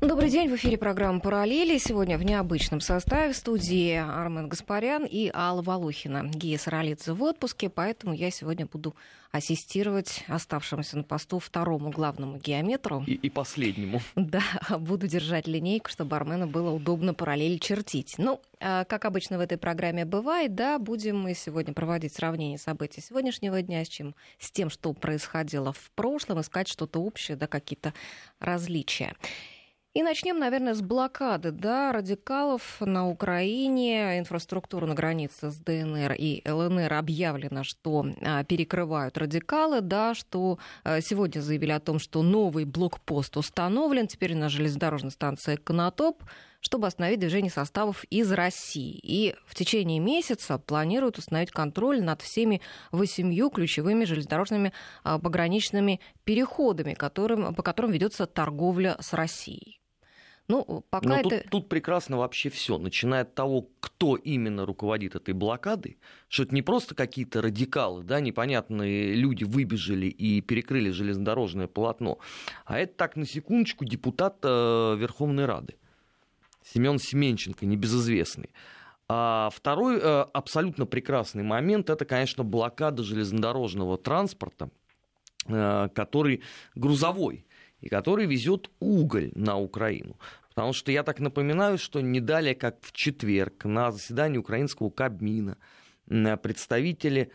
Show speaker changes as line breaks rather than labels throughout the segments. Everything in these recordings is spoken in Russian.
Добрый день, в эфире программа «Параллели». Сегодня в необычном составе в студии Армен Гаспарян и Алла Волохина. Гия Саралидзе в отпуске, поэтому я сегодня буду ассистировать оставшемуся на посту второму главному геометру.
И, и последнему.
Да, буду держать линейку, чтобы Армену было удобно параллель чертить. Ну, а, как обычно в этой программе бывает, да, будем мы сегодня проводить сравнение событий сегодняшнего дня с, чем, с тем, что происходило в прошлом, искать что-то общее, да, какие-то различия. И начнем, наверное, с блокады да, радикалов на Украине. Инфраструктура на границе с ДНР и ЛНР объявлено, что а, перекрывают радикалы, да, что а, сегодня заявили о том, что новый блокпост установлен теперь на железнодорожной станции Конотоп чтобы остановить движение составов из России. И в течение месяца планируют установить контроль над всеми восемью ключевыми железнодорожными а, пограничными переходами, которым, по которым ведется торговля с Россией.
Ну, пока Но это... тут, тут прекрасно вообще все, начиная от того, кто именно руководит этой блокадой, что это не просто какие-то радикалы, да, непонятные люди выбежали и перекрыли железнодорожное полотно, а это так на секундочку депутат э, Верховной Рады Семен Семенченко, небезызвестный. А второй э, абсолютно прекрасный момент это, конечно, блокада железнодорожного транспорта, э, который грузовой и который везет уголь на Украину. Потому что я так напоминаю, что не далее, как в четверг на заседании украинского Кабмина представители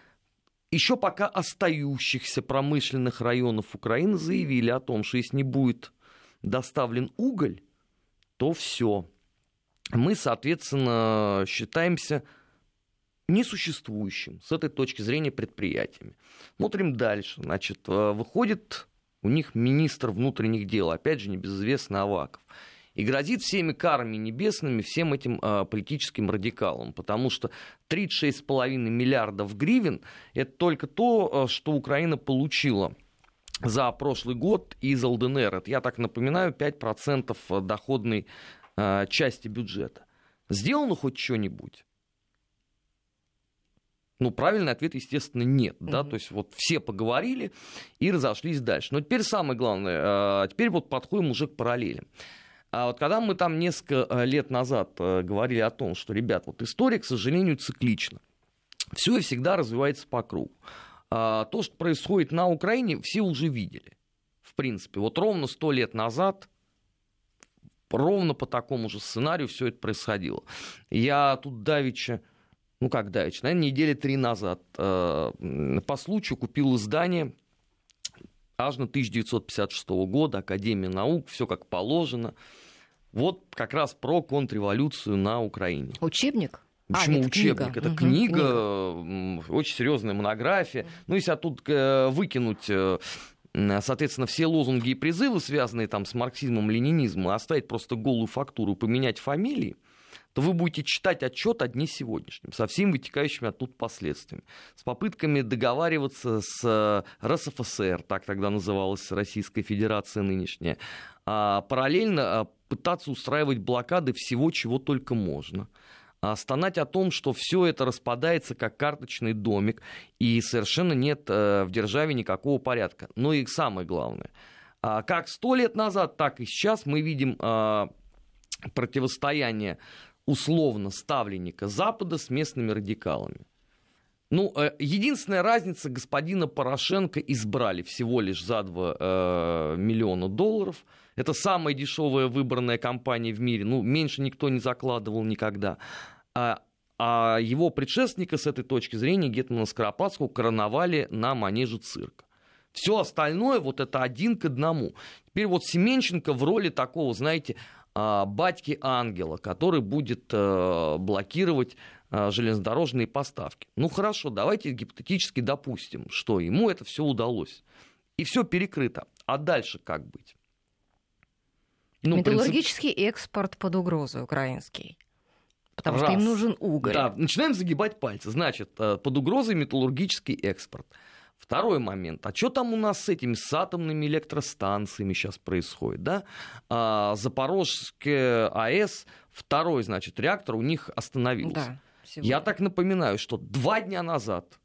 еще пока остающихся промышленных районов Украины заявили о том, что если не будет доставлен уголь, то все. Мы, соответственно, считаемся несуществующим с этой точки зрения предприятиями. Смотрим дальше. Значит, э, выходит у них министр внутренних дел, опять же, небезызвестный Аваков. И грозит всеми карами небесными всем этим э, политическим радикалам, потому что 36,5 миллиардов гривен – это только то, что Украина получила за прошлый год из ЛДНР. Это, я так напоминаю, 5% доходной э, части бюджета. Сделано хоть что-нибудь? Ну, правильный ответ, естественно, нет. Да? Mm-hmm. То есть вот все поговорили и разошлись дальше. Но теперь самое главное, а, теперь вот подходим уже к параллелям. А вот когда мы там несколько а, лет назад а, говорили о том, что, ребят, вот история, к сожалению, циклична. Все и всегда развивается по кругу. То, что происходит на Украине, все уже видели. В принципе, вот ровно сто лет назад ровно по такому же сценарию все это происходило. Я тут давеча ну как давеча, наверное, недели три назад э, по случаю купил издание аж на 1956 года, Академия наук, все как положено. Вот как раз про контрреволюцию на Украине.
Учебник?
А, Почему а, учебник? Книга. Это угу, книга, книга, очень серьезная монография. Ну, если оттуда э, выкинуть э, соответственно, все лозунги и призывы, связанные там с марксизмом, ленинизмом, оставить просто голую фактуру, поменять фамилии, то вы будете читать отчет о дне сегодняшнем, со всеми вытекающими оттуда последствиями, с попытками договариваться с э, РСФСР, так тогда называлась Российская Федерация нынешняя, а параллельно а, пытаться устраивать блокады всего, чего только можно а стонать о том, что все это распадается как карточный домик, и совершенно нет э, в державе никакого порядка. Но и самое главное, как сто лет назад, так и сейчас мы видим противостояние условно ставленника Запада с местными радикалами. Ну, э, единственная разница, господина Порошенко избрали всего лишь за 2 э, миллиона долларов. Это самая дешевая выбранная компания в мире. Ну, меньше никто не закладывал никогда. А, а его предшественника с этой точки зрения, Гетмана Скоропадского, короновали на манеже цирка. Все остальное вот это один к одному. Теперь вот Семенченко в роли такого, знаете, а, батьки ангела, который будет э, блокировать э, железнодорожные поставки. Ну хорошо, давайте гипотетически допустим, что ему это все удалось. И все перекрыто. А дальше как быть?
Ну, Металлургический принцип... экспорт под угрозой украинский. Потому Раз. что им нужен уголь.
Да, начинаем загибать пальцы. Значит, э, под угрозой металлургический экспорт. Второй момент. А что там у нас с этими с атомными электростанциями сейчас происходит? Да? А, Запорожская АЭС, второй, значит, реактор у них остановился. Да, Я так напоминаю, что два дня назад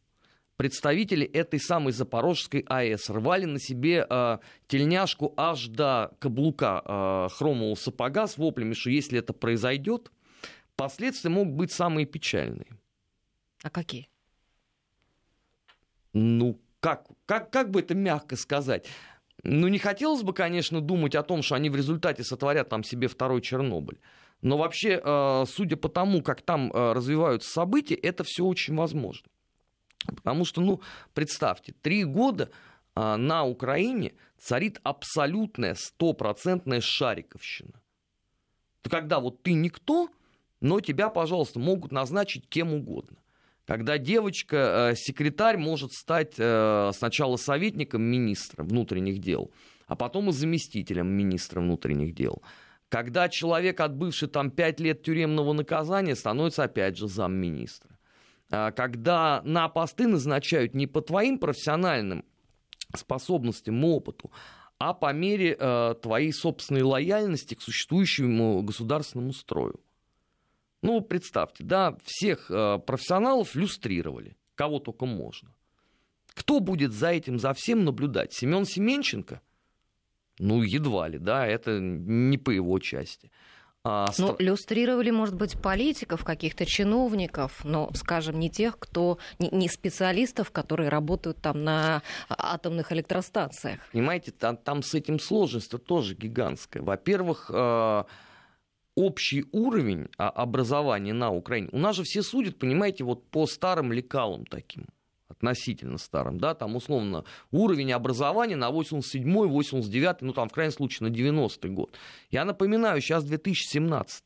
представители этой самой Запорожской АЭС рвали на себе э, тельняшку аж до каблука э, хромового сапога с воплями, что если это произойдет, последствия могут быть самые печальные.
А какие?
Ну, как, как, как бы это мягко сказать? Ну, не хотелось бы, конечно, думать о том, что они в результате сотворят там себе второй Чернобыль. Но вообще, э, судя по тому, как там э, развиваются события, это все очень возможно. Потому что, ну, представьте, три года э, на Украине царит абсолютная стопроцентная шариковщина. Когда вот ты никто, но тебя, пожалуйста, могут назначить кем угодно. Когда девочка, секретарь может стать сначала советником министра внутренних дел, а потом и заместителем министра внутренних дел когда человек, отбывший там 5 лет тюремного наказания, становится опять же замминистра. А, когда на посты назначают не по твоим профессиональным способностям и опыту, а по мере э, твоей собственной лояльности к существующему государственному строю. Ну, представьте, да, всех э, профессионалов люстрировали, кого только можно. Кто будет за этим, за всем наблюдать? Семен Семенченко? Ну, едва ли, да, это не по его части.
А, ну, люстрировали, может быть, политиков, каких-то чиновников, но, скажем, не тех, кто... не специалистов, которые работают там на атомных электростанциях.
Понимаете, там, там с этим сложность тоже гигантская. Во-первых, э, общий уровень а, образования на Украине. У нас же все судят, понимаете, вот по старым лекалам таким относительно старым, да, там условно уровень образования на 87-й, 89-й, ну там в крайнем случае на 90-й год. Я напоминаю, сейчас 2017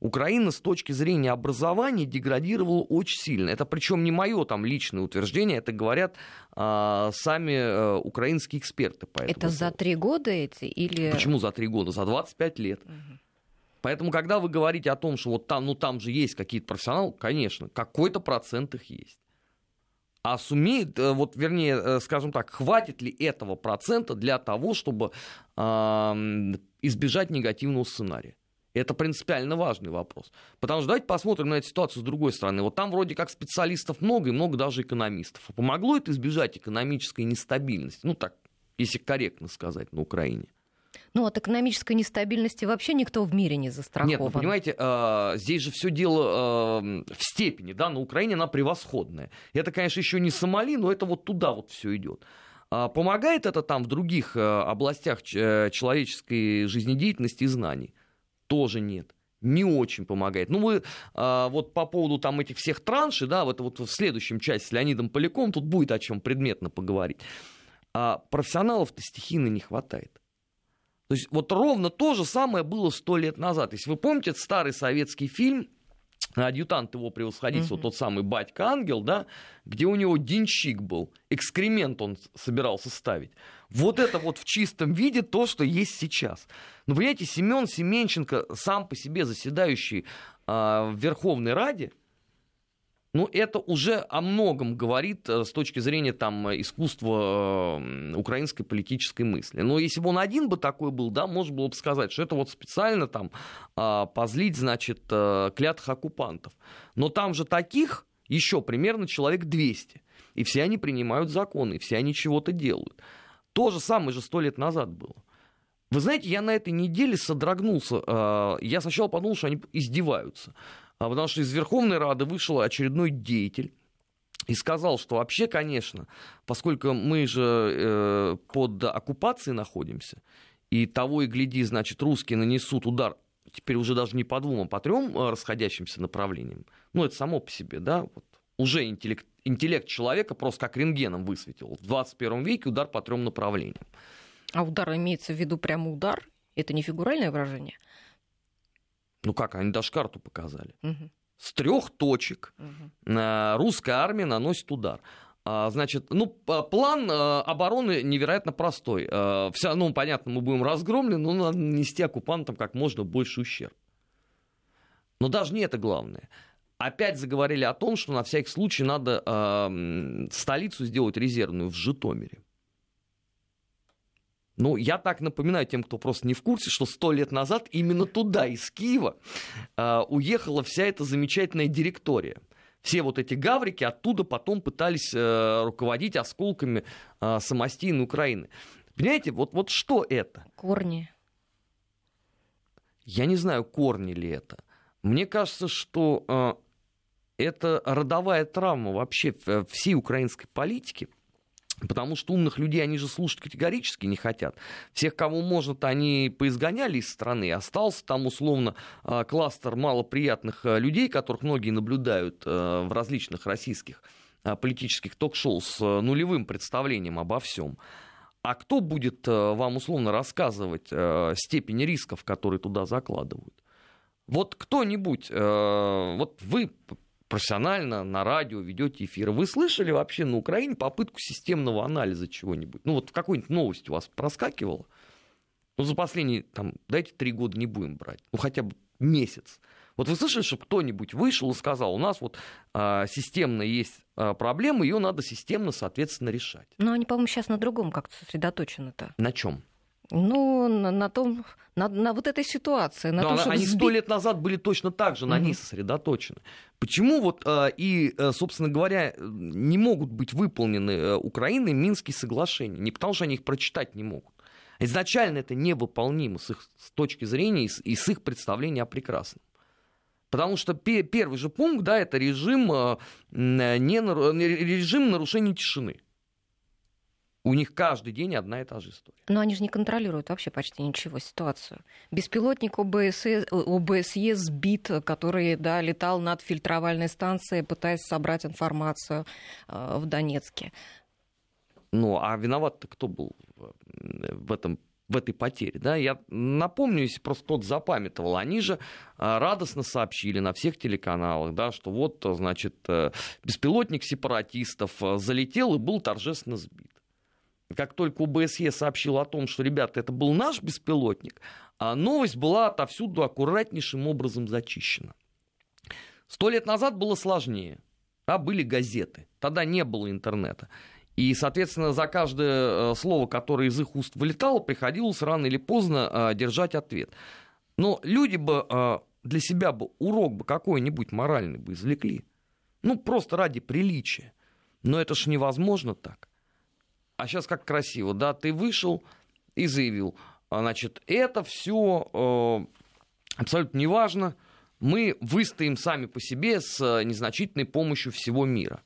Украина с точки зрения образования деградировала очень сильно. Это причем не мое там личное утверждение, это говорят а, сами а, украинские эксперты. По
это поводу. за три года эти или...
Почему за три года? За 25 лет. Угу. Поэтому, когда вы говорите о том, что вот там, ну там же есть какие-то профессионалы, конечно, какой-то процент их есть. А сумеет, э, вот вернее, э, скажем так, хватит ли этого процента для того, чтобы избежать негативного сценария? Это принципиально важный вопрос. Потому что давайте посмотрим на эту ситуацию с другой стороны. Вот там вроде как специалистов много и много даже экономистов. А помогло это избежать экономической нестабильности? Ну так, если корректно сказать, на Украине.
Ну, от экономической нестабильности вообще никто в мире не застрахован.
Нет, ну, понимаете, э, здесь же все дело э, в степени, да, на Украине она превосходная. Это, конечно, еще не Сомали, но это вот туда вот все идет. А помогает это там в других э, областях человеческой жизнедеятельности и знаний? Тоже нет не очень помогает. Ну, мы а, вот по поводу там этих всех траншей, да, вот, вот в следующем части с Леонидом Поляком тут будет о чем предметно поговорить. А профессионалов-то стихийно не хватает. То есть вот ровно то же самое было сто лет назад. Если вы помните старый советский фильм адъютант его превосходительства, mm-hmm. тот самый батька Ангел, да, где у него денщик был, экскремент он собирался ставить. Вот это вот в чистом виде то, что есть сейчас. Ну, понимаете, Семен Семенченко, сам по себе заседающий э, в Верховной Раде, ну, это уже о многом говорит э, с точки зрения там, искусства э, украинской политической мысли. Но если бы он один бы такой был, да, можно было бы сказать, что это вот специально там а, позлить, значит, э, клятых оккупантов. Но там же таких еще примерно человек 200. И все они принимают законы, и все они чего-то делают. То же самое же сто лет назад было. Вы знаете, я на этой неделе содрогнулся. Я сначала подумал, что они издеваются. А потому что из Верховной Рады вышел очередной деятель, и сказал, что вообще, конечно, поскольку мы же э, под оккупацией находимся, и того и гляди, значит, русские нанесут удар теперь уже даже не по двум, а по трем э, расходящимся направлениям. Ну, это само по себе, да, вот уже интеллект, интеллект человека просто как рентгеном высветил. В 21 веке удар по трем направлениям.
А удар имеется в виду прямо удар? Это не фигуральное выражение?
Ну как, они даже карту показали. Угу. С трех точек угу. русская армия наносит удар. А, значит, ну, план а, обороны невероятно простой. А, Вся, ну, понятно, мы будем разгромлены, но надо нанести оккупантам как можно больше ущерб. Но даже не это главное. Опять заговорили о том, что на всякий случай надо э, столицу сделать резервную в Житомире. Ну, я так напоминаю тем, кто просто не в курсе, что сто лет назад именно туда, из Киева, э, уехала вся эта замечательная директория. Все вот эти гаврики оттуда потом пытались э, руководить осколками э, самостийной Украины. Понимаете, вот, вот что это?
Корни.
Я не знаю, корни ли это. Мне кажется, что э, это родовая травма вообще э, всей украинской политики. Потому что умных людей они же слушать категорически не хотят. Всех, кого можно-то, они поизгоняли из страны. Остался там, условно, э, кластер малоприятных э, людей, которых многие наблюдают в различных российских политических ток-шоу с нулевым представлением обо всем. А кто будет вам условно рассказывать степень рисков, которые туда закладывают? Вот кто-нибудь, вот вы профессионально на радио ведете эфиры. Вы слышали вообще на Украине попытку системного анализа чего-нибудь? Ну вот какой-нибудь новость у вас проскакивала? Ну за последние, там, дайте три года не будем брать. Ну хотя бы месяц. Вот вы слышали, что кто-нибудь вышел и сказал, у нас вот а, системно есть а, проблема, ее надо системно, соответственно, решать.
Но они, по-моему, сейчас на другом как-то сосредоточены-то.
На чем?
Ну, на, на том, на, на вот этой ситуации. На
Но том, они сто лет назад были точно так же на угу. ней сосредоточены. Почему вот э, и, э, собственно говоря, не могут быть выполнены э, Украиной Минские соглашения? Не потому, что они их прочитать не могут. Изначально это невыполнимо с их с точки зрения и с, и с их представления о прекрасном. Потому что первый же пункт, да, это режим, не, режим нарушения тишины у них каждый день одна и та же история.
Но они же не контролируют вообще почти ничего ситуацию. Беспилотник ОБСЕ, ОБСЕ сбит, который да, летал над фильтровальной станцией, пытаясь собрать информацию э, в Донецке.
Ну, а виноват-то кто был в этом в этой потере. Да? Я напомню, если просто тот запамятовал, они же а, радостно сообщили на всех телеканалах, да, что вот, значит, э, беспилотник сепаратистов э, залетел и был торжественно сбит как только УБСЕ сообщил о том, что, ребята, это был наш беспилотник, а новость была отовсюду аккуратнейшим образом зачищена. Сто лет назад было сложнее. А были газеты. Тогда не было интернета. И, соответственно, за каждое э, слово, которое из их уст вылетало, приходилось рано или поздно э, держать ответ. Но люди бы э, для себя бы урок бы какой-нибудь моральный бы извлекли. Ну, просто ради приличия. Но это ж невозможно так. А сейчас как красиво, да, ты вышел и заявил, значит, это все э, абсолютно неважно, мы выстоим сами по себе с э, незначительной помощью всего мира.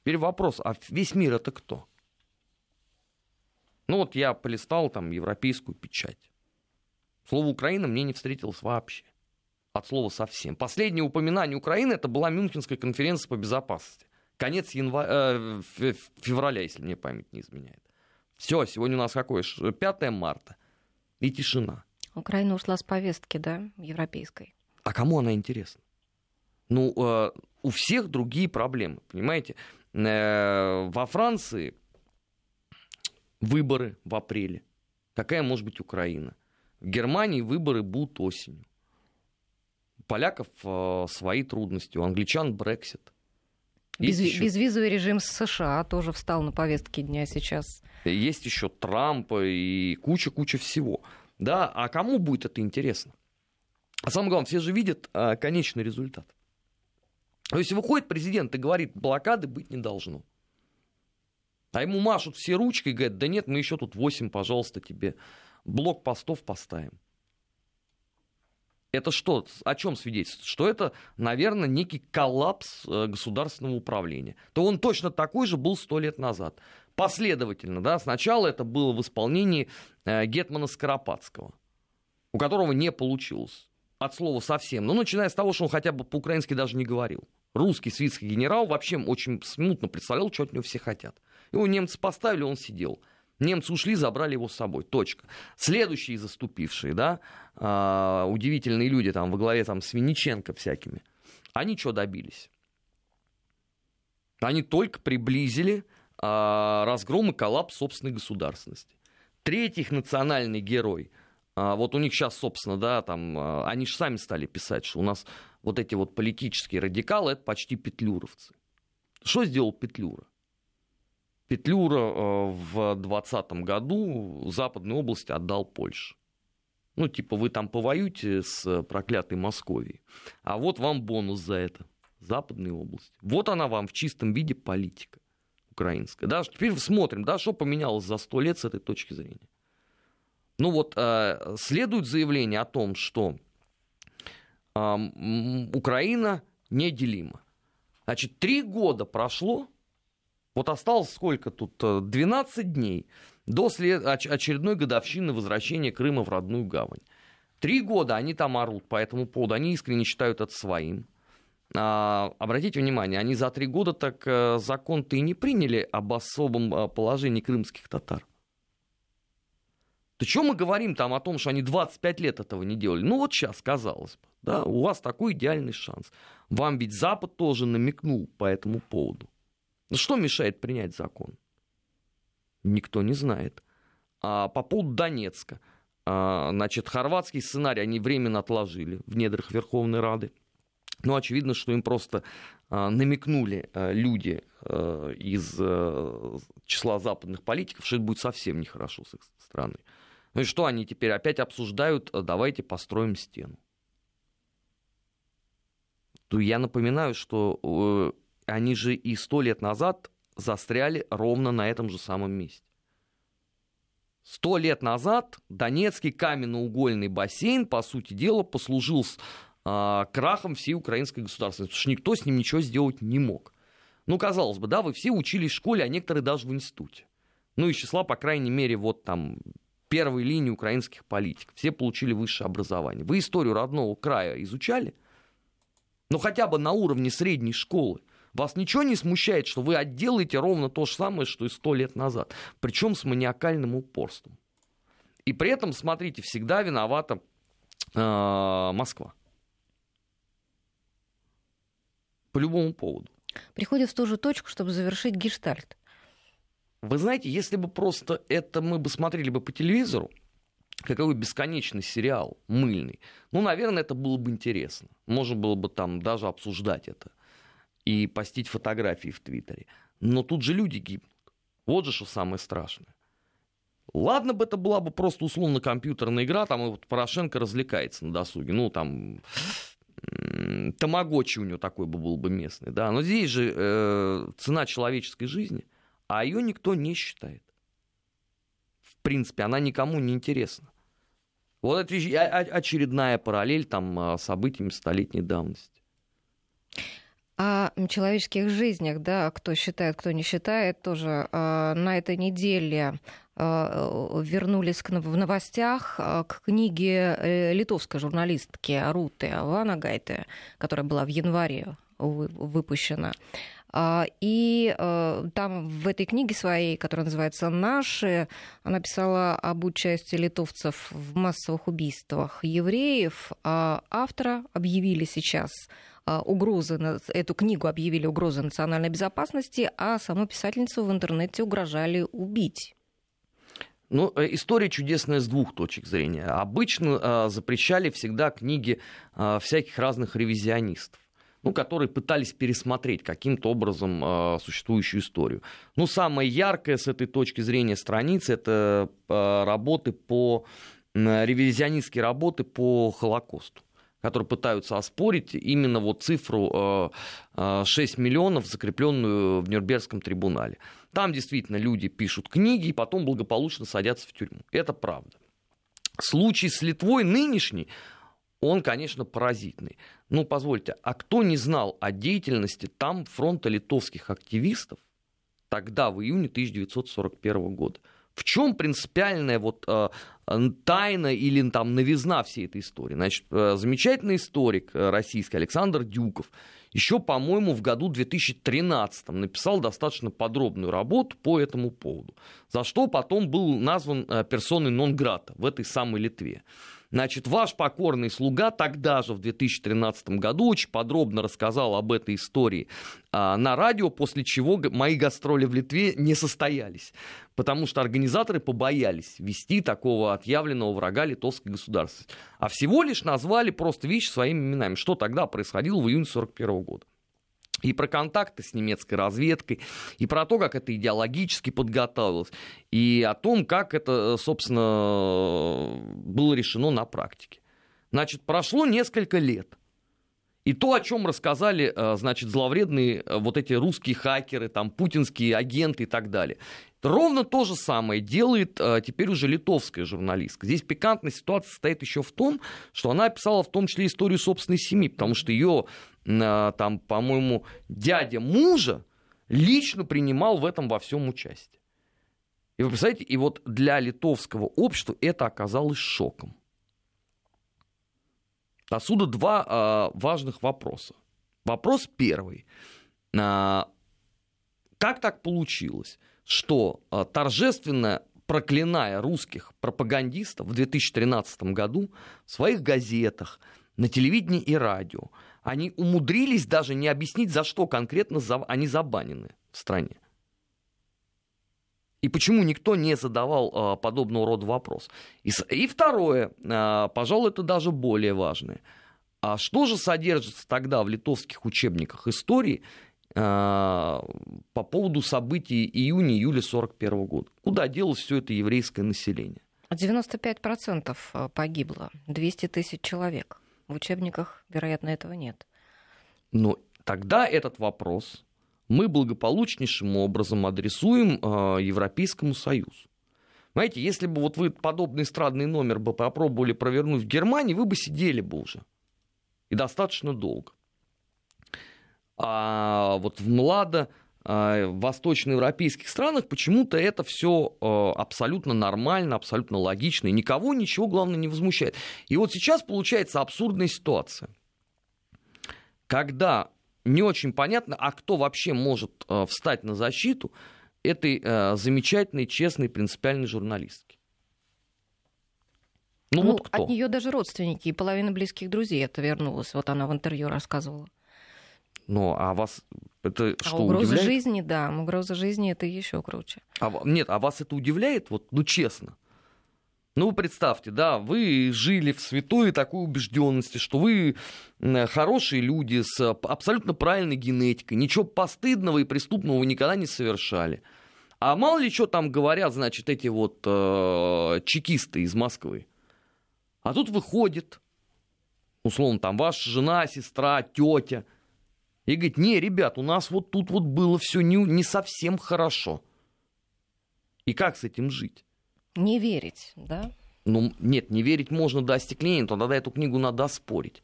Теперь вопрос, а весь мир это кто? Ну вот я полистал там европейскую печать. Слово Украина мне не встретилось вообще. От слова совсем. Последнее упоминание Украины это была Мюнхенская конференция по безопасности конец января, э, февраля, если мне память не изменяет. Все, сегодня у нас какое? 5 марта. И тишина.
Украина ушла с повестки, да, европейской.
А кому она интересна? Ну, э, у всех другие проблемы, понимаете? Э, во Франции выборы в апреле. Какая может быть Украина? В Германии выборы будут осенью. У поляков э, свои трудности, у англичан Брексит.
Без, еще... Безвизовый режим с США тоже встал на повестке дня сейчас.
Есть еще Трамп и куча-куча всего. Да, а кому будет это интересно? А самое главное, все же видят а, конечный результат. То есть выходит президент и говорит, блокады быть не должно. А ему машут все ручкой и говорят, да нет, мы еще тут 8, пожалуйста, тебе блок постов поставим. Это что? О чем свидетельствует? Что это, наверное, некий коллапс э, государственного управления. То он точно такой же был сто лет назад. Последовательно, да, сначала это было в исполнении э, Гетмана Скоропадского, у которого не получилось от слова совсем. Ну, начиная с того, что он хотя бы по-украински даже не говорил. Русский свитский генерал вообще очень смутно представлял, что от него все хотят. Его немцы поставили, он сидел. Немцы ушли, забрали его с собой. Точка. Следующие заступившие, да, а, удивительные люди там во главе там с Винниченко всякими, они что добились? Они только приблизили а, разгром и коллапс собственной государственности. Третий их национальный герой, а, вот у них сейчас, собственно, да, там, а, они же сами стали писать, что у нас вот эти вот политические радикалы, это почти петлюровцы. Что сделал Петлюра? Петлюра э, в 2020 году Западную область отдал Польше. Ну, типа, вы там повоюете с проклятой Московией, а вот вам бонус за это, западной области. Вот она вам в чистом виде политика украинская. Да? Теперь смотрим, да, что поменялось за сто лет с этой точки зрения. Ну вот, э, следует заявление о том, что э, Украина неделима. Значит, три года прошло, вот осталось сколько тут, 12 э, дней до след... очередной годовщины возвращения Крыма в родную гавань. Три года они там орут по этому поводу, они искренне считают это своим. А, обратите внимание, они за три года так а, закон-то и не приняли об особом а, положении крымских татар. То что мы говорим там о том, что они 25 лет этого не делали? Ну вот сейчас, казалось бы, да, у вас такой идеальный шанс. Вам ведь Запад тоже намекнул по этому поводу. Ну что мешает принять закон? Никто не знает. А по поводу Донецка. А, значит, хорватский сценарий они временно отложили в недрах Верховной Рады. Ну, очевидно, что им просто а, намекнули а, люди а, из а, числа западных политиков, что это будет совсем нехорошо с их стороны. Ну и что они теперь опять обсуждают, а, давайте построим стену. То я напоминаю, что э, они же и сто лет назад застряли ровно на этом же самом месте. Сто лет назад Донецкий каменноугольный бассейн, по сути дела, послужил э, крахом всей украинской государственности, потому что никто с ним ничего сделать не мог. Ну, казалось бы, да, вы все учились в школе, а некоторые даже в институте. Ну, из числа, по крайней мере, вот там первой линии украинских политиков. Все получили высшее образование. Вы историю родного края изучали? Ну, хотя бы на уровне средней школы. Вас ничего не смущает, что вы отделаете ровно то же самое, что и сто лет назад, причем с маниакальным упорством. И при этом, смотрите, всегда виновата э, Москва. По любому поводу.
Приходит в ту же точку, чтобы завершить гештальт.
Вы знаете, если бы просто это мы бы смотрели бы по телевизору, какой бесконечный сериал, мыльный, ну, наверное, это было бы интересно. Можно было бы там даже обсуждать это и постить фотографии в Твиттере. Но тут же люди гибнут. Вот же что самое страшное. Ладно бы это была бы просто условно компьютерная игра, там вот Порошенко развлекается на досуге. Ну, там Тамагочи у него такой бы был бы местный, да. Но здесь же э, цена человеческой жизни, а ее никто не считает. В принципе, она никому не интересна. Вот это очередная параллель там а, событиями столетней давности
о человеческих жизнях, да, кто считает, кто не считает, тоже э, на этой неделе э, вернулись к, в новостях э, к книге э, литовской журналистки Руты Ванагайте, которая была в январе выпущена. И там в этой книге своей, которая называется «Наши», она писала об участии литовцев в массовых убийствах евреев. Автора объявили сейчас а, угрозы, эту книгу объявили угрозой национальной безопасности, а саму писательницу в интернете угрожали убить.
Ну, э, история чудесная с двух точек зрения. Обычно э, запрещали всегда книги э, всяких разных ревизионистов ну, которые пытались пересмотреть каким-то образом э, существующую историю. Ну, самая яркая с этой точки зрения страница это э, работы по э, ревизионистские работы по Холокосту которые пытаются оспорить именно вот цифру 6 э, э, миллионов, закрепленную в Нюрнбергском трибунале. Там действительно люди пишут книги и потом благополучно садятся в тюрьму. Это правда. Случай с Литвой нынешний, он, конечно, поразительный. Ну, позвольте, а кто не знал о деятельности там фронта литовских активистов тогда, в июне 1941 года? В чем принципиальная вот э, тайна или там новизна всей этой истории? Значит, э, замечательный историк э, российский Александр Дюков еще, по-моему, в году 2013 написал достаточно подробную работу по этому поводу, за что потом был назван персоной нон-грата в этой самой Литве. Значит, ваш покорный слуга тогда же, в 2013 году, очень подробно рассказал об этой истории а, на радио, после чего мои гастроли в Литве не состоялись, потому что организаторы побоялись вести такого отъявленного врага литовской государственности. А всего лишь назвали просто вещи своими именами, что тогда происходило в июне 1941 года и про контакты с немецкой разведкой, и про то, как это идеологически подготовилось, и о том, как это, собственно, было решено на практике. Значит, прошло несколько лет. И то, о чем рассказали, э, значит, зловредные э, вот эти русские хакеры, там, путинские агенты и так далее. Ровно то же самое делает э, теперь уже литовская журналистка. Здесь пикантная ситуация состоит еще в том, что она описала в том числе историю собственной семьи, потому что ее, там, по-моему, дядя мужа лично принимал в этом во всем участие. И вы представляете, и вот для литовского общества это оказалось шоком. Отсюда два а, важных вопроса. Вопрос первый. А, как так получилось, что а, торжественно проклиная русских пропагандистов в 2013 году в своих газетах, на телевидении и радио, они умудрились даже не объяснить, за что конкретно они забанены в стране. И почему никто не задавал а, подобного рода вопрос? И, второе, а, пожалуй, это даже более важное. А что же содержится тогда в литовских учебниках истории по поводу событий июня-июля 1941 года? Куда делось все это еврейское население?
95% а, погибло, 200 тысяч человек. В учебниках, вероятно, этого нет.
Но тогда этот вопрос мы благополучнейшим образом адресуем Европейскому Союзу. Знаете, если бы вот вы подобный эстрадный номер бы попробовали провернуть в Германии, вы бы сидели бы уже. И достаточно долго. А вот в младо в восточноевропейских странах почему-то это все э, абсолютно нормально, абсолютно логично, и никого ничего, главное, не возмущает. И вот сейчас получается абсурдная ситуация. Когда не очень понятно, а кто вообще может э, встать на защиту этой замечательной, честной, принципиальной журналистки.
Ну, ну вот кто? От нее даже родственники и половина близких друзей это вернулась. Вот она в интервью рассказывала.
Ну, а вас это
а
что,
угроза
удивляет?
жизни, да, угроза жизни это еще круче.
А, нет, а вас это удивляет, вот, ну честно? Ну, представьте, да, вы жили в святой такой убежденности, что вы хорошие люди с абсолютно правильной генетикой, ничего постыдного и преступного вы никогда не совершали. А мало ли что там говорят, значит, эти вот э, чекисты из Москвы. А тут выходит, условно, там, ваша жена, сестра, тетя, и говорит, не, ребят, у нас вот тут вот было все не, не совсем хорошо. И как с этим жить?
Не верить, да?
Ну, нет, не верить можно до остекления, то тогда эту книгу надо спорить.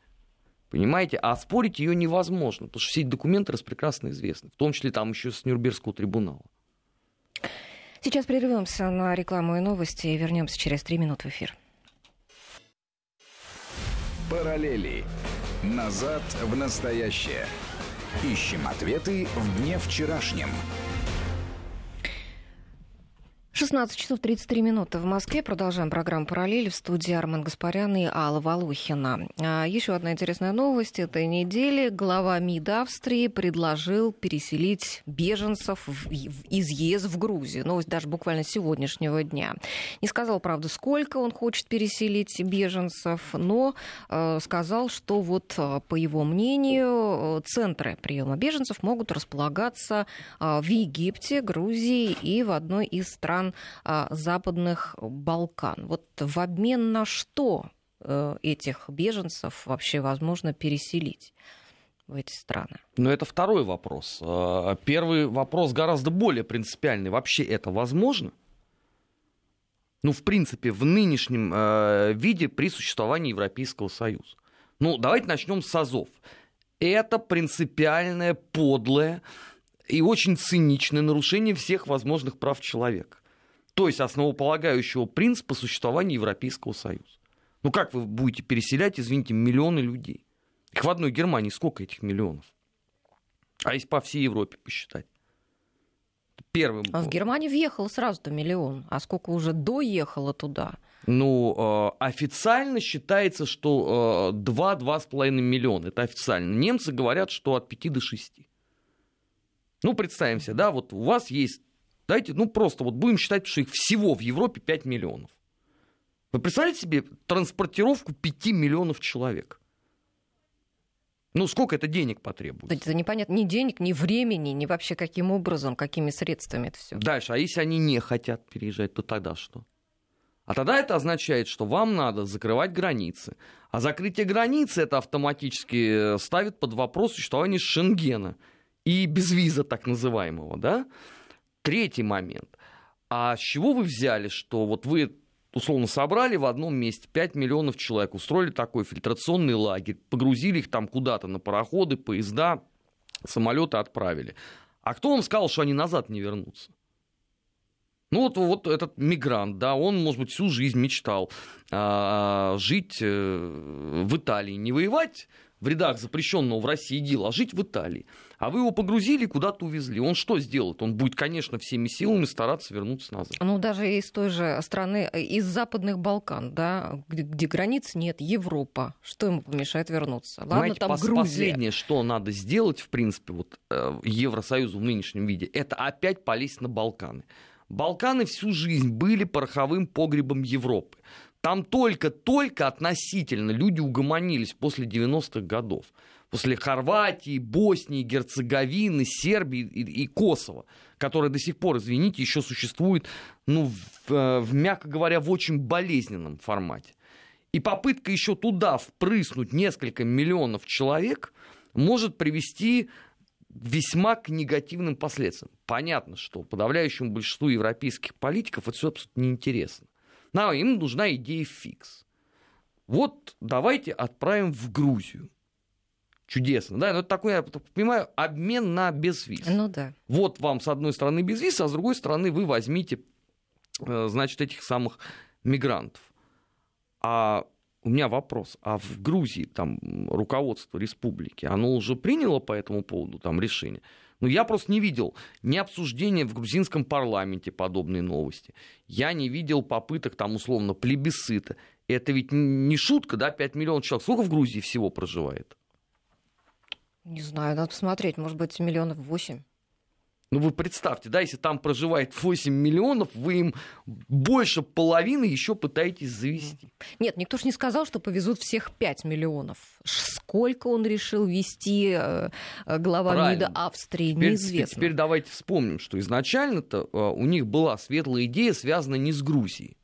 Понимаете? А спорить ее невозможно, потому что все эти документы раз прекрасно известны, в том числе там еще с Нюрнбергского трибунала.
Сейчас прервемся на рекламу и новости и вернемся через три минуты в эфир.
Параллели. Назад в настоящее. Ищем ответы в дне вчерашнем.
16 часов 33 минуты в Москве. Продолжаем программу «Параллель» в студии Армен Гаспарян и Алла Волухина. А, еще одна интересная новость этой недели. Глава МИД Австрии предложил переселить беженцев из ЕС в Грузию. Новость даже буквально сегодняшнего дня. Не сказал, правда, сколько он хочет переселить беженцев, но э, сказал, что вот, э, по его мнению, центры приема беженцев могут располагаться э, в Египте, Грузии и в одной из стран а, западных Балкан. Вот в обмен на что э, этих беженцев вообще возможно переселить? в эти страны?
Но это второй вопрос. А, первый вопрос гораздо более принципиальный. Вообще это возможно? Ну, в принципе, в нынешнем э, виде при существовании Европейского Союза. Ну, давайте начнем с АЗОВ. Это принципиальное, подлое и очень циничное нарушение всех возможных прав человека то есть основополагающего принципа существования Европейского Союза. Ну как вы будете переселять, извините, миллионы людей? Их в одной Германии сколько этих миллионов? А если по всей Европе посчитать?
Первым... А в Германии въехало сразу-то миллион. А сколько уже доехало туда?
Ну, э, официально считается, что 2-2,5 э, миллиона. Это официально. Немцы говорят, что от 5 до 6. Ну, представим себе, да, вот у вас есть Давайте, ну просто вот будем считать, что их всего в Европе 5 миллионов. Вы представляете себе транспортировку 5 миллионов человек? Ну, сколько это денег потребуется?
Это непонятно ни денег, ни времени, ни вообще каким образом, какими средствами это все.
Дальше, а если они не хотят переезжать, то тогда что? А тогда это означает, что вам надо закрывать границы. А закрытие границы это автоматически ставит под вопрос существование Шенгена и безвиза так называемого, да? Третий момент. А с чего вы взяли, что вот вы условно собрали в одном месте 5 миллионов человек, устроили такой фильтрационный лагерь, погрузили их там куда-то на пароходы, поезда, самолеты отправили. А кто вам сказал, что они назад не вернутся? Ну вот, вот этот мигрант, да, он, может быть, всю жизнь мечтал а, жить э, в Италии, не воевать в рядах запрещенного в России дела, а жить в Италии. А вы его погрузили, куда-то увезли. Он что сделает? Он будет, конечно, всеми силами стараться вернуться назад.
Ну, даже из той же страны, из западных Балкан, да, где, где границ нет, Европа. Что ему помешает вернуться? Ладно,
Понимаете,
там
пос-
Грузия.
Последнее, что надо сделать, в принципе, вот э, Евросоюзу в нынешнем виде, это опять полезть на Балканы. Балканы всю жизнь были пороховым погребом Европы. Там только-только относительно люди угомонились после 90-х годов. После Хорватии, Боснии, Герцеговины, Сербии и, и Косово, которые до сих пор, извините, еще существуют, ну, в, э, в, мягко говоря, в очень болезненном формате. И попытка еще туда впрыснуть несколько миллионов человек может привести весьма к негативным последствиям. Понятно, что подавляющему большинству европейских политиков это все абсолютно неинтересно. Но им нужна идея фикс. Вот давайте отправим в Грузию. Чудесно, да? Но это такой, я понимаю, обмен на безвиз.
Ну да.
Вот вам с одной стороны безвиз, а с другой стороны вы возьмите, э, значит, этих самых мигрантов. А у меня вопрос, а в Грузии там руководство республики, оно уже приняло по этому поводу там решение? Ну, я просто не видел ни обсуждения в грузинском парламенте подобной новости. Я не видел попыток там условно плебисцита. Это ведь не шутка, да, 5 миллионов человек. Сколько в Грузии всего проживает?
Не знаю, надо посмотреть, может быть, миллионов восемь.
Ну вы представьте, да, если там проживает 8 миллионов, вы им больше половины еще пытаетесь завести.
Нет, никто же не сказал, что повезут всех 5 миллионов. Сколько он решил вести э, глава Правильно. МИДа Австрии,
теперь,
неизвестно.
Теперь давайте вспомним, что изначально-то э, у них была светлая идея, связанная не с Грузией.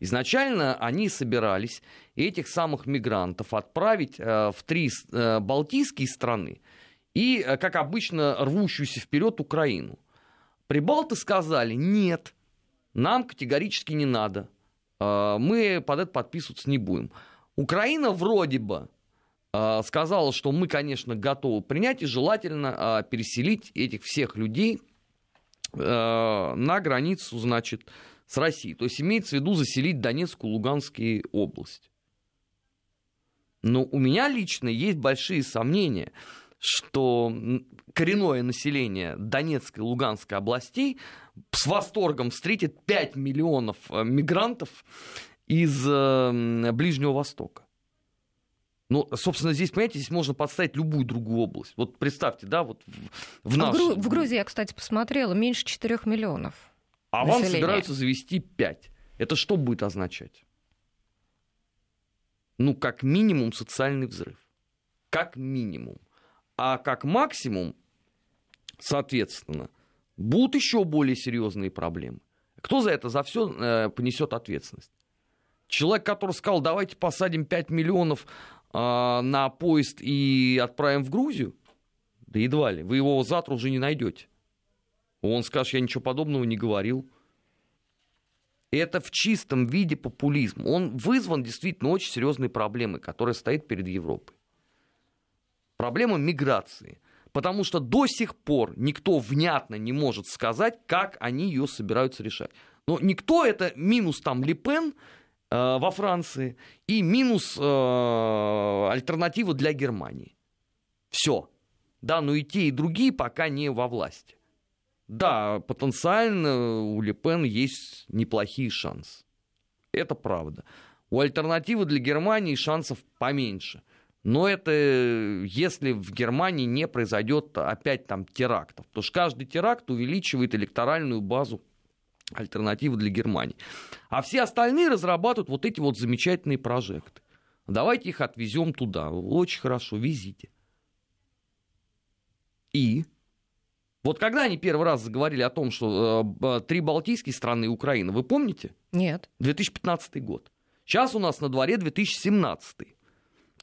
Изначально они собирались этих самых мигрантов отправить э, в три балтийские страны, и, как обычно, рвущуюся вперед Украину. Прибалты сказали, нет, нам категорически не надо, мы под это подписываться не будем. Украина вроде бы сказала, что мы, конечно, готовы принять и желательно переселить этих всех людей на границу, значит, с Россией. То есть имеется в виду заселить Донецкую, Луганские области. Но у меня лично есть большие сомнения, что коренное население Донецкой и Луганской областей с восторгом встретит 5 миллионов мигрантов из Ближнего Востока. Ну, собственно, здесь, понимаете, здесь можно подставить любую другую область. Вот представьте, да, вот в, в, наш...
а в, в Грузии, я, кстати, посмотрела, меньше 4 миллионов.
А населения. вам собираются завести 5. Это что будет означать? Ну, как минимум, социальный взрыв. Как минимум. А как максимум, соответственно, будут еще более серьезные проблемы. Кто за это за все э, понесет ответственность? Человек, который сказал, давайте посадим 5 миллионов э, на поезд и отправим в Грузию? Да едва ли. Вы его завтра уже не найдете. Он скажет, я ничего подобного не говорил. Это в чистом виде популизм. Он вызван действительно очень серьезной проблемой, которая стоит перед Европой. Проблема миграции. Потому что до сих пор никто внятно не может сказать, как они ее собираются решать. Но никто это минус там Липен э, во Франции и минус э, альтернатива для Германии. Все. Да, но и те, и другие пока не во власти. Да, потенциально у Лепен есть неплохие шансы. Это правда. У альтернативы для Германии шансов поменьше. Но это если в Германии не произойдет опять там терактов. Потому что каждый теракт увеличивает электоральную базу альтернативы для Германии. А все остальные разрабатывают вот эти вот замечательные прожекты. Давайте их отвезем туда. Очень хорошо, везите. И Вот когда они первый раз заговорили о том, что э, три балтийские страны и Украина, вы помните?
Нет.
2015 год. Сейчас у нас на дворе 2017.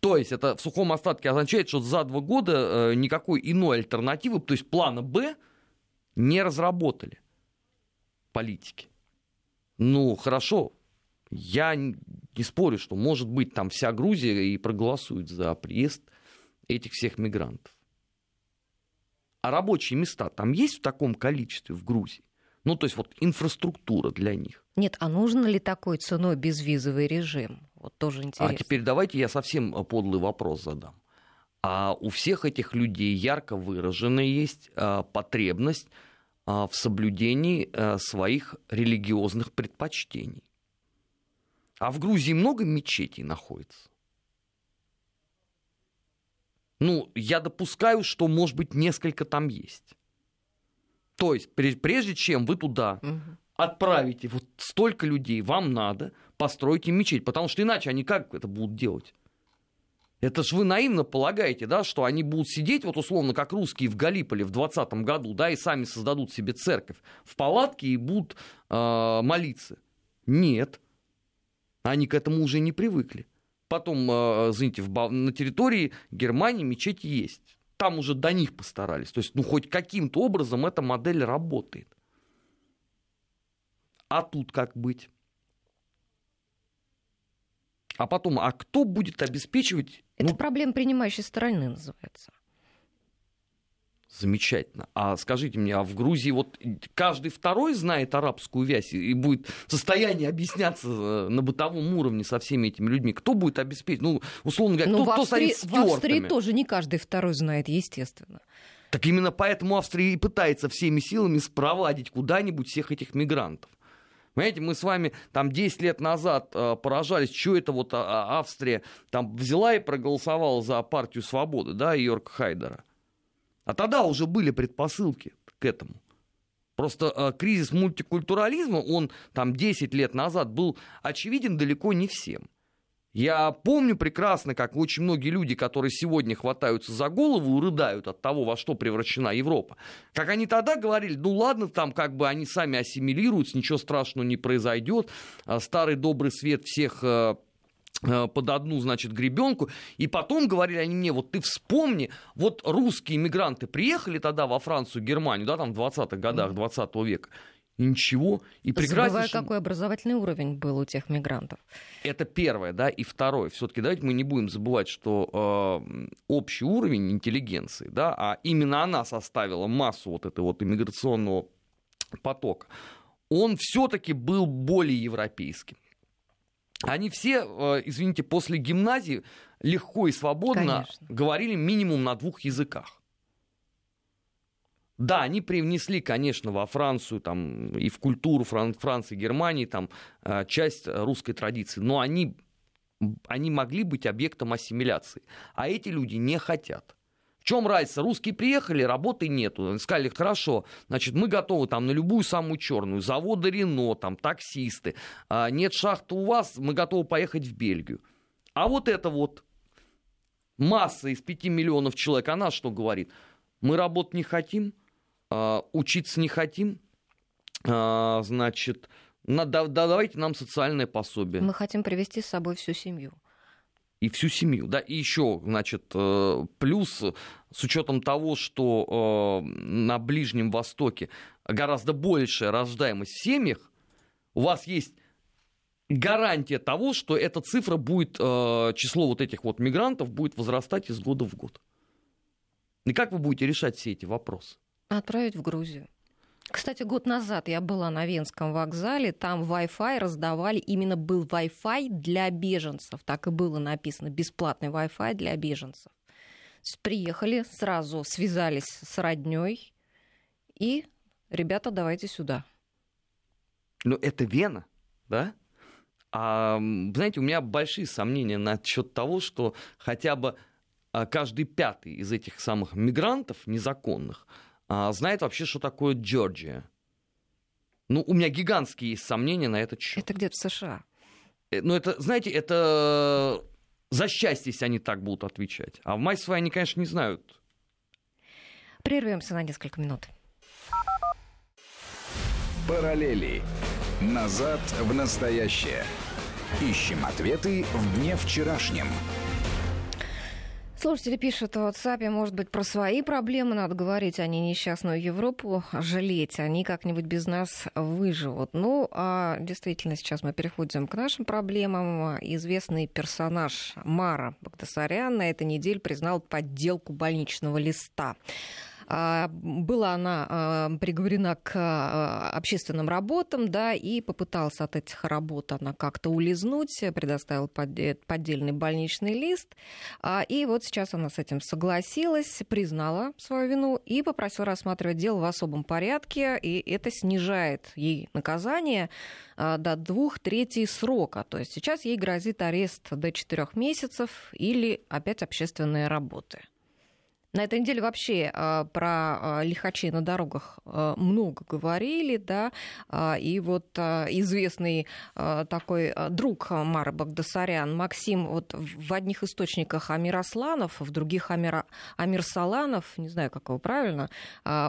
То есть это в сухом остатке означает, что за два года э, никакой иной альтернативы, то есть плана «Б» не разработали политики. Ну, хорошо, я не спорю, что, может быть, там вся Грузия и проголосует за приезд этих всех мигрантов. А рабочие места там есть в таком количестве в Грузии? Ну, то есть вот инфраструктура для них.
Нет, а нужно ли такой ценой безвизовый режим? Вот тоже а интересно.
А теперь давайте я совсем э, подлый вопрос задам. А у всех этих людей ярко выражена есть а, потребность а, в соблюдении своих религиозных предпочтений. А в Грузии много мечетей находится. Ну, я допускаю, что, может быть, несколько там есть. То есть, прежде чем вы туда угу. отправите вот столько людей, вам надо построить им мечеть. Потому что иначе они как это будут делать? Это ж вы наивно полагаете, да, что они будут сидеть, вот условно, как русские в Галиполе в 20 году, да, и сами создадут себе церковь в палатке и будут э, молиться. Нет. Они к этому уже не привыкли. Потом, э, извините, в, на территории Германии мечеть есть. Там уже до них постарались. То есть, ну, хоть каким-то образом эта модель работает. А тут как быть? А потом, а кто будет обеспечивать...
Это ну, проблема принимающей стороны называется.
Замечательно. А скажите мне, а в Грузии вот каждый второй знает арабскую вязь и будет в состоянии объясняться э, на бытовом уровне со всеми этими людьми? Кто будет обеспечивать? Ну, условно говоря,
ну,
кто,
в Австрии,
кто стоит с
В Австрии тоже не каждый второй знает, естественно.
Так именно поэтому Австрия и пытается всеми силами спровадить куда-нибудь всех этих мигрантов. Понимаете, мы с вами там 10 лет назад э, поражались, что это вот а, а, Австрия там взяла и проголосовала за партию свободы, да, Йорк Хайдера. А тогда уже были предпосылки к этому. Просто э, кризис мультикультурализма, он там 10 лет назад был очевиден далеко не всем. Я помню прекрасно, как очень многие люди, которые сегодня хватаются за голову и рыдают от того, во что превращена Европа, как они тогда говорили, ну ладно, там как бы они сами ассимилируются, ничего страшного не произойдет, а старый добрый свет всех э, э, под одну, значит, гребенку. И потом говорили они мне, вот ты вспомни, вот русские мигранты приехали тогда во Францию, Германию, да, там в 20-х годах 20 века, и ничего. И
прекраснейший... какой образовательный уровень был у тех мигрантов.
Это первое, да, и второе. Все-таки давайте мы не будем забывать, что э, общий уровень интеллигенции, да, а именно она составила массу вот этого вот иммиграционного потока, он все-таки был более европейским. Они все, э, извините, после гимназии легко и свободно Конечно. говорили минимум на двух языках. Да, они привнесли, конечно, во Францию там, и в культуру Фран- Франции, Германии там, э, часть русской традиции, но они, они могли быть объектом ассимиляции. А эти люди не хотят. В чем разница? Русские приехали, работы нету. Сказали, хорошо, значит, мы готовы там на любую самую черную, заводы Рено, там, таксисты. А, нет шахты у вас, мы готовы поехать в Бельгию. А вот это вот масса из 5 миллионов человек, она что говорит? Мы работать не хотим, а, учиться не хотим, а, значит, надо, да, давайте нам социальное пособие.
Мы хотим привести с собой всю семью.
И всю семью, да, и еще, значит, э, плюс с учетом того, что э, на Ближнем Востоке гораздо большая рождаемость в семьях, у вас есть гарантия того, что эта цифра будет, э, число вот этих вот мигрантов будет возрастать из года в год. И как вы будете решать все эти вопросы?
Отправить в Грузию. Кстати, год назад я была на Венском вокзале, там Wi-Fi раздавали, именно был Wi-Fi для беженцев, так и было написано, бесплатный Wi-Fi для беженцев. Приехали, сразу связались с родней и, ребята, давайте сюда.
Ну, это Вена, да? А, знаете, у меня большие сомнения насчет того, что хотя бы а, каждый пятый из этих самых мигрантов незаконных знает вообще, что такое Джорджия. Ну, у меня гигантские есть сомнения на этот счет.
Это где-то в США.
Э, ну, это, знаете, это за счастье, если они так будут отвечать. А в Майсве они, конечно, не знают.
Прервемся на несколько минут.
Параллели. Назад в настоящее. Ищем ответы в дне вчерашнем.
Слушатели пишут в WhatsApp, может быть, про свои проблемы надо говорить, а не несчастную Европу жалеть. Они как-нибудь без нас выживут. Ну, а действительно, сейчас мы переходим к нашим проблемам. Известный персонаж Мара Багдасарян на этой неделе признал подделку больничного листа. А, была она а, приговорена к а, общественным работам, да, и попыталась от этих работ она как-то улизнуть, предоставила поддельный больничный лист. И вот сейчас она с этим согласилась, признала свою вину и попросила рассматривать дело в особом порядке, и это снижает ей наказание до двух третей срока. То есть сейчас ей грозит арест до четырех месяцев или опять общественные работы. На этой неделе вообще э, про э, лихачей на дорогах э, много говорили, да, э, и вот э, известный э, такой друг Мары Багдасарян, Максим, вот в одних источниках Амир Асланов, в других Амир, Амир Саланов, не знаю, как его правильно,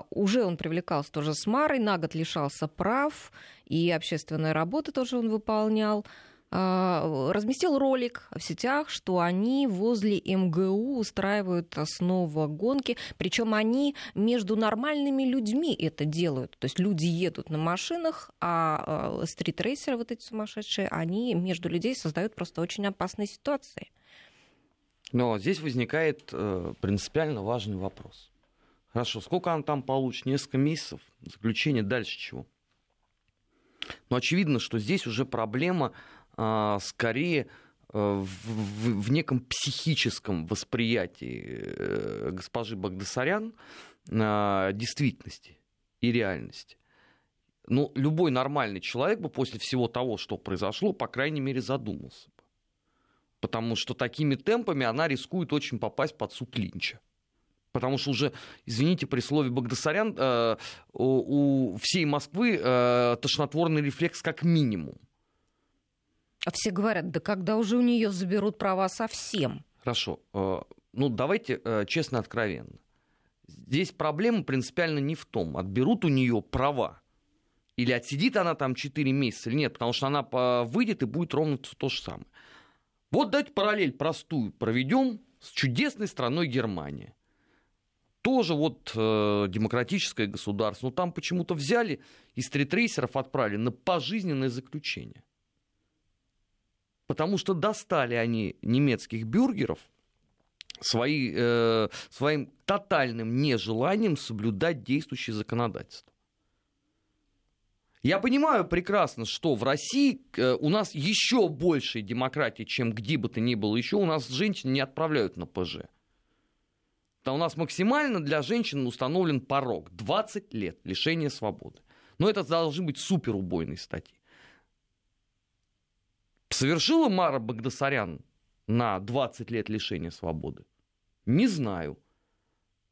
уже он привлекался тоже с Марой, на год лишался прав, и общественные работы тоже он выполнял. А, разместил ролик в сетях, что они возле МГУ устраивают снова гонки, причем они между нормальными людьми это делают. То есть люди едут на машинах, а, а стритрейсеры вот эти сумасшедшие, они между людей создают просто очень опасные ситуации.
Но здесь возникает э, принципиально важный вопрос. Хорошо, сколько он там получит? Несколько месяцев? Заключение дальше чего? Но очевидно, что здесь уже проблема скорее э, в, неком психическом восприятии э, госпожи Багдасарян действительности и реальности. Ну, любой нормальный человек бы после всего того, что произошло, по крайней мере, задумался бы. Потому что такими темпами она рискует очень попасть под суд Линча. Потому что уже, извините, при слове Багдасарян э, у, у всей Москвы э, тошнотворный рефлекс как минимум.
А все говорят, да когда уже у нее заберут права совсем?
Хорошо. Э, ну, давайте э, честно, откровенно. Здесь проблема принципиально не в том, отберут у нее права, или отсидит она там 4 месяца или нет, потому что она выйдет и будет ровно то же самое. Вот давайте параллель простую проведем с чудесной страной Германия. Тоже вот э, демократическое государство, но там почему-то взяли и стритрейсеров отправили на пожизненное заключение потому что достали они немецких бюргеров свои, э, своим тотальным нежеланием соблюдать действующее законодательство. Я понимаю прекрасно, что в России э, у нас еще больше демократии, чем где бы то ни было еще. У нас женщин не отправляют на ПЖ. Да у нас максимально для женщин установлен порог 20 лет лишения свободы. Но это должны быть суперубойные статьи. Совершила Мара Багдасарян на 20 лет лишения свободы? Не знаю.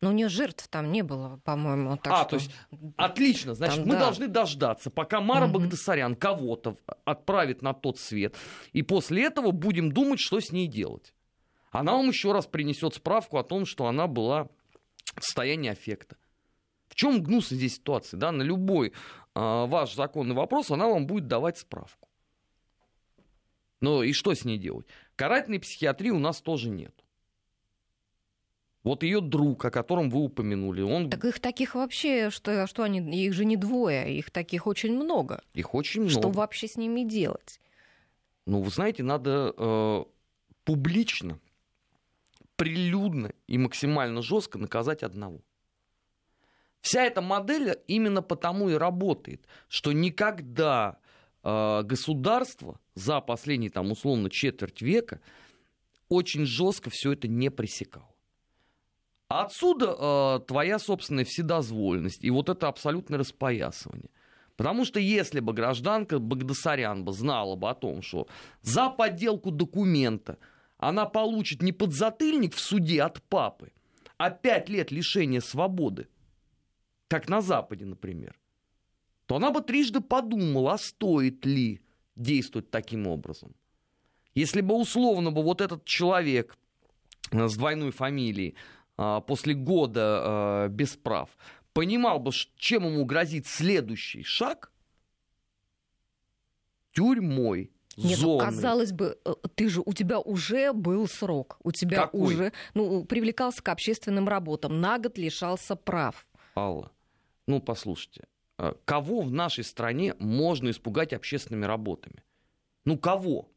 Но у нее жертв там не было, по-моему.
А, что... то есть, отлично. Значит, там, мы да. должны дождаться, пока Мара угу. Багдасарян кого-то отправит на тот свет, и после этого будем думать, что с ней делать. Она вам еще раз принесет справку о том, что она была в состоянии аффекта. В чем гнусность здесь ситуации? Да? На любой э, ваш законный вопрос она вам будет давать справку. Ну и что с ней делать? Карательной психиатрии у нас тоже нет. Вот ее друг, о котором вы упомянули, он...
Так их таких вообще, что, что они, их же не двое, их таких очень много.
Их очень много.
Что вообще с ними делать?
Ну, вы знаете, надо э, публично, прилюдно и максимально жестко наказать одного. Вся эта модель именно потому и работает, что никогда э, государство за последние, там, условно, четверть века очень жестко все это не пресекал. отсюда э, твоя собственная вседозволенность и вот это абсолютное распоясывание. Потому что если бы гражданка Багдасарян бы знала бы о том, что за подделку документа она получит не подзатыльник в суде от папы, а пять лет лишения свободы, как на Западе, например, то она бы трижды подумала, а стоит ли действовать таким образом. Если бы условно бы вот этот человек э, с двойной фамилией э, после года э, без прав понимал бы, чем ему грозит следующий шаг, тюрьмой.
Нет, ну, казалось бы, э, ты же у тебя уже был срок, у тебя
Какой?
уже ну привлекался к общественным работам, на год лишался прав.
Алла, ну послушайте, кого в нашей стране можно испугать общественными работами? Ну кого?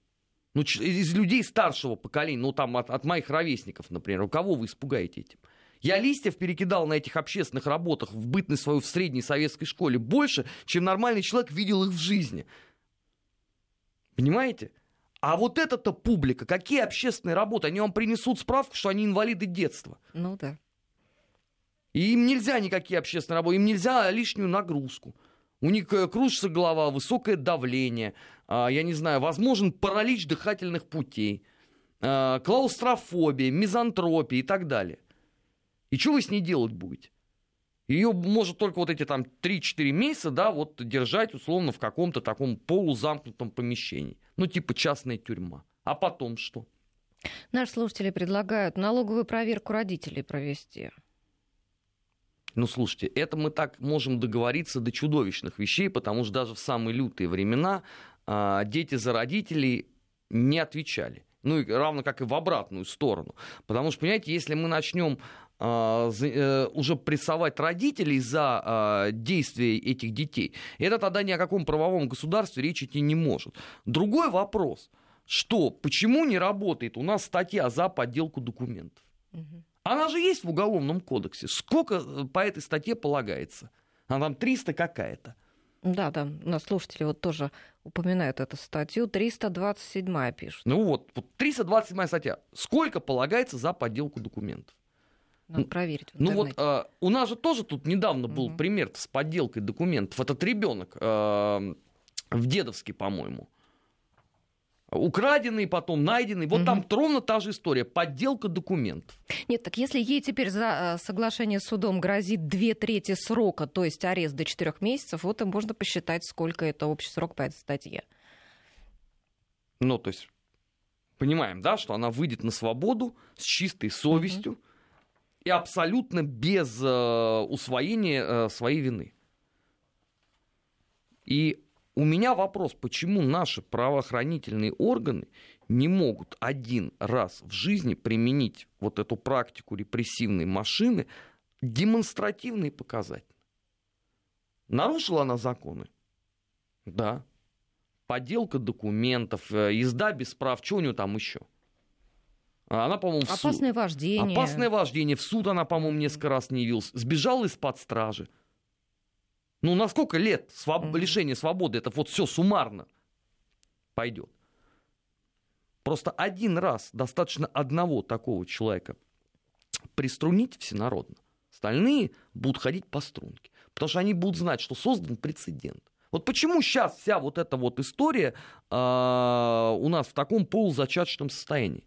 Ну, из людей старшего поколения, ну там от, от моих ровесников, например, у кого вы испугаете этим? Я листьев перекидал на этих общественных работах в бытность свою в средней советской школе больше, чем нормальный человек видел их в жизни. Понимаете? А вот эта-то публика, какие общественные работы? Они вам принесут справку, что они инвалиды детства.
Ну да.
И им нельзя никакие общественные работы, им нельзя лишнюю нагрузку. У них э, кружится голова, высокое давление, а, я не знаю, возможен паралич дыхательных путей, а, клаустрофобия, мизантропия и так далее. И что вы с ней делать будете? Ее может только вот эти там 3-4 месяца, да, вот держать условно в каком-то таком полузамкнутом помещении. Ну, типа частная тюрьма. А потом что?
Наши слушатели предлагают налоговую проверку родителей провести.
Ну, слушайте, это мы так можем договориться до чудовищных вещей, потому что даже в самые лютые времена а, дети за родителей не отвечали. Ну, и равно как и в обратную сторону. Потому что, понимаете, если мы начнем а, э, уже прессовать родителей за а, действия этих детей, это тогда ни о каком правовом государстве речи идти не может. Другой вопрос, что почему не работает у нас статья за подделку документов? Она же есть в Уголовном кодексе. Сколько э, по этой статье полагается? Она там 300 какая-то.
Да, да, у нас слушатели вот тоже упоминают эту статью. 327 пишут.
Ну вот, вот 327 статья. Сколько полагается за подделку документов?
Надо проверить.
ну вот а, у нас же тоже тут недавно был угу. пример с подделкой документов. Этот ребенок а, в Дедовске, по-моему. Украденный, потом найденный. Вот угу. там ровно та же история. Подделка документов.
Нет, так если ей теперь за а, соглашение с судом грозит две трети срока, то есть арест до четырех месяцев, вот и можно посчитать, сколько это общий срок по этой статье.
Ну, то есть, понимаем, да, что она выйдет на свободу с чистой совестью. Угу и абсолютно без э, усвоения э, своей вины. И у меня вопрос, почему наши правоохранительные органы не могут один раз в жизни применить вот эту практику репрессивной машины демонстративно и показательно. Нарушила она законы? Да. Подделка документов, э, езда без прав, что у нее там еще? А она, по-моему,
Опасное суд... вождение.
Опасное вождение. В суд она, по-моему, несколько раз не явилась. Сбежала из-под стражи. Ну, на сколько лет своб... mm-hmm. лишение свободы? Это вот все суммарно пойдет. Просто один раз достаточно одного такого человека приструнить всенародно. Остальные будут ходить по струнке. Потому что они будут знать, что создан прецедент. Вот почему сейчас вся вот эта вот история э, у нас в таком полузачаточном состоянии?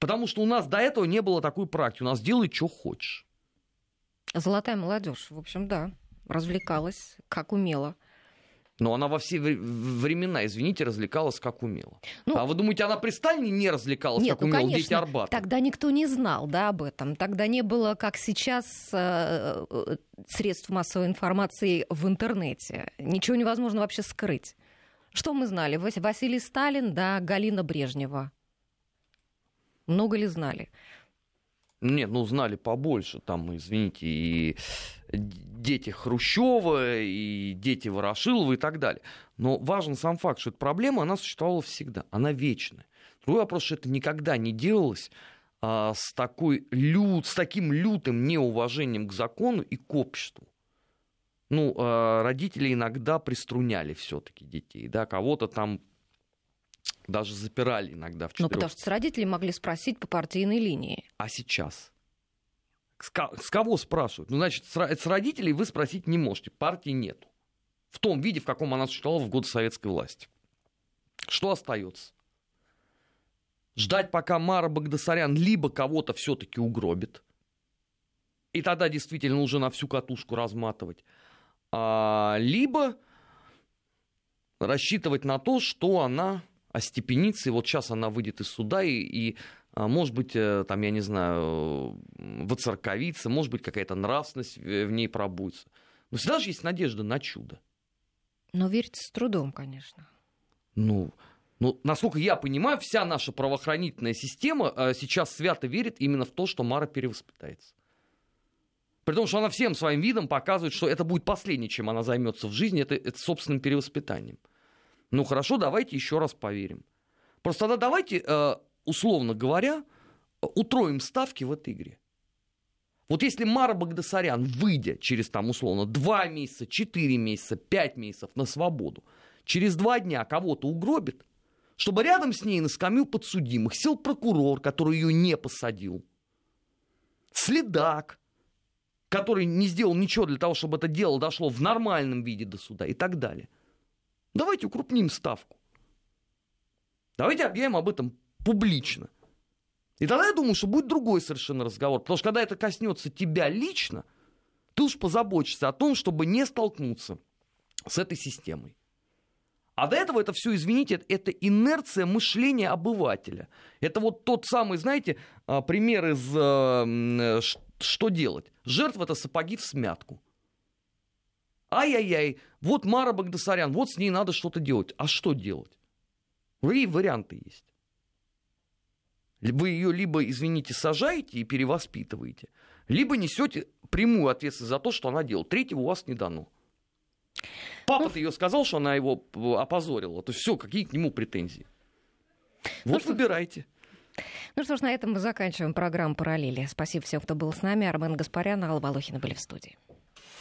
Потому что у нас до этого не было такой практики. У нас делай, что хочешь.
Золотая молодежь, в общем, да, развлекалась, как умела.
Но она во все времена, извините, развлекалась как умела. Ну, а вы думаете, она при Сталине не развлекалась нет, как ну, умела? Конечно, Дети Арбата.
Тогда никто не знал да, об этом. Тогда не было, как сейчас, э, э, средств массовой информации в интернете. Ничего невозможно вообще скрыть. Что мы знали? Василий Сталин, да, Галина Брежнева. Много ли знали?
Нет, ну знали побольше. Там, извините, и дети Хрущева, и дети Ворошилова и так далее. Но важен сам факт, что эта проблема, она существовала всегда, она вечная. Другой вопрос, что это никогда не делалось а, с, такой лют, с таким лютым неуважением к закону и к обществу. Ну, а, родители иногда приструняли все-таки детей, да, кого-то там даже запирали иногда в четырех.
Ну, потому что с родителей могли спросить по партийной линии.
А сейчас? С, кого спрашивают? Ну, значит, с, родителей вы спросить не можете. Партии нету. В том виде, в каком она существовала в годы советской власти. Что остается? Ждать, пока Мара Багдасарян либо кого-то все-таки угробит, и тогда действительно уже на всю катушку разматывать, а, либо рассчитывать на то, что она остепениться, и вот сейчас она выйдет из суда, и, и может быть, э, там, я не знаю, воцерковиться, может быть, какая-то нравственность в ней пробудется. Но всегда же есть надежда на чудо.
Но верится с трудом, конечно.
Ну, ну, насколько я понимаю, вся наша правоохранительная система э, сейчас свято верит именно в то, что Мара перевоспитается. При том, что она всем своим видом показывает, что это будет последнее, чем она займется в жизни, это, это собственным перевоспитанием. Ну хорошо, давайте еще раз поверим. Просто тогда давайте, э, условно говоря, утроим ставки в этой игре. Вот если Мара Багдасарян, выйдя через там условно 2 месяца, 4 месяца, 5 месяцев на свободу, через 2 дня кого-то угробит, чтобы рядом с ней на скамью подсудимых сел прокурор, который ее не посадил, следак, который не сделал ничего для того, чтобы это дело дошло в нормальном виде до суда и так далее. Давайте укрупним ставку. Давайте объявим об этом публично. И тогда я думаю, что будет другой совершенно разговор. Потому что когда это коснется тебя лично, ты уж позаботишься о том, чтобы не столкнуться с этой системой. А до этого это все, извините, это инерция мышления обывателя. Это вот тот самый, знаете, а, пример из э, что делать. Жертва это сапоги в смятку. Ай-яй-яй, вот Мара Багдасарян, вот с ней надо что-то делать. А что делать? Какие варианты есть? Вы ее либо, извините, сажаете и перевоспитываете, либо несете прямую ответственность за то, что она делала. Третьего у вас не дано. Папа-то ее сказал, что она его опозорила. То есть все, какие к нему претензии? Вот ну, выбирайте.
Ну что ж, на этом мы заканчиваем программу «Параллели». Спасибо всем, кто был с нами. Армен Гаспарян, Алла Волохина были в студии.